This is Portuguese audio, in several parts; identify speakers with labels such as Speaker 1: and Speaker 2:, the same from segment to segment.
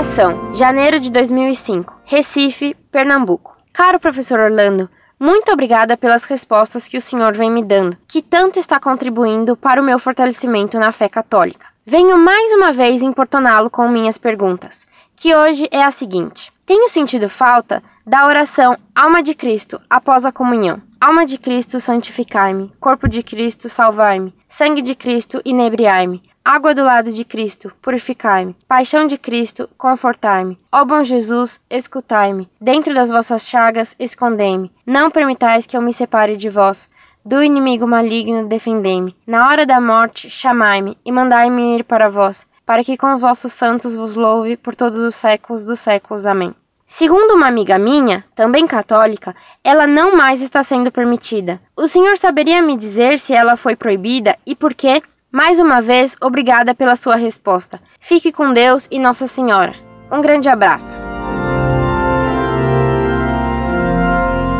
Speaker 1: Assunção, janeiro de 2005, Recife, Pernambuco. Caro professor Orlando, muito obrigada pelas respostas que o senhor vem me dando, que tanto está contribuindo para o meu fortalecimento na fé católica. Venho mais uma vez importuná-lo com minhas perguntas, que hoje é a seguinte: Tenho sentido falta da oração Alma de Cristo após a comunhão. Alma de Cristo, santificai-me. Corpo de Cristo, salvai-me. Sangue de Cristo, inebriai-me. Água do lado de Cristo, purificai-me. Paixão de Cristo, confortai-me. Ó bom Jesus, escutai-me. Dentro das vossas chagas, escondei-me. Não permitais que eu me separe de vós. Do inimigo maligno, defendei-me. Na hora da morte, chamai-me e mandai-me ir para vós, para que com os vossos santos vos louve por todos os séculos dos séculos. Amém. Segundo uma amiga minha, também católica, ela não mais está sendo permitida. O senhor saberia me dizer se ela foi proibida e por quê? Mais uma vez, obrigada pela sua resposta. Fique com Deus e Nossa Senhora. Um grande abraço.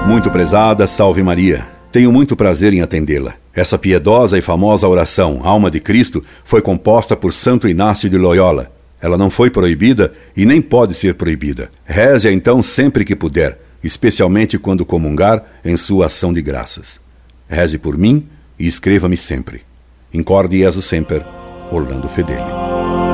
Speaker 2: Muito prezada, salve Maria. Tenho muito prazer em atendê-la. Essa piedosa e famosa oração, Alma de Cristo, foi composta por Santo Inácio de Loyola. Ela não foi proibida e nem pode ser proibida. Reze-a então sempre que puder, especialmente quando comungar em sua ação de graças. Reze por mim e escreva-me sempre. Incorde Jesus Semper, Orlando Fedeli.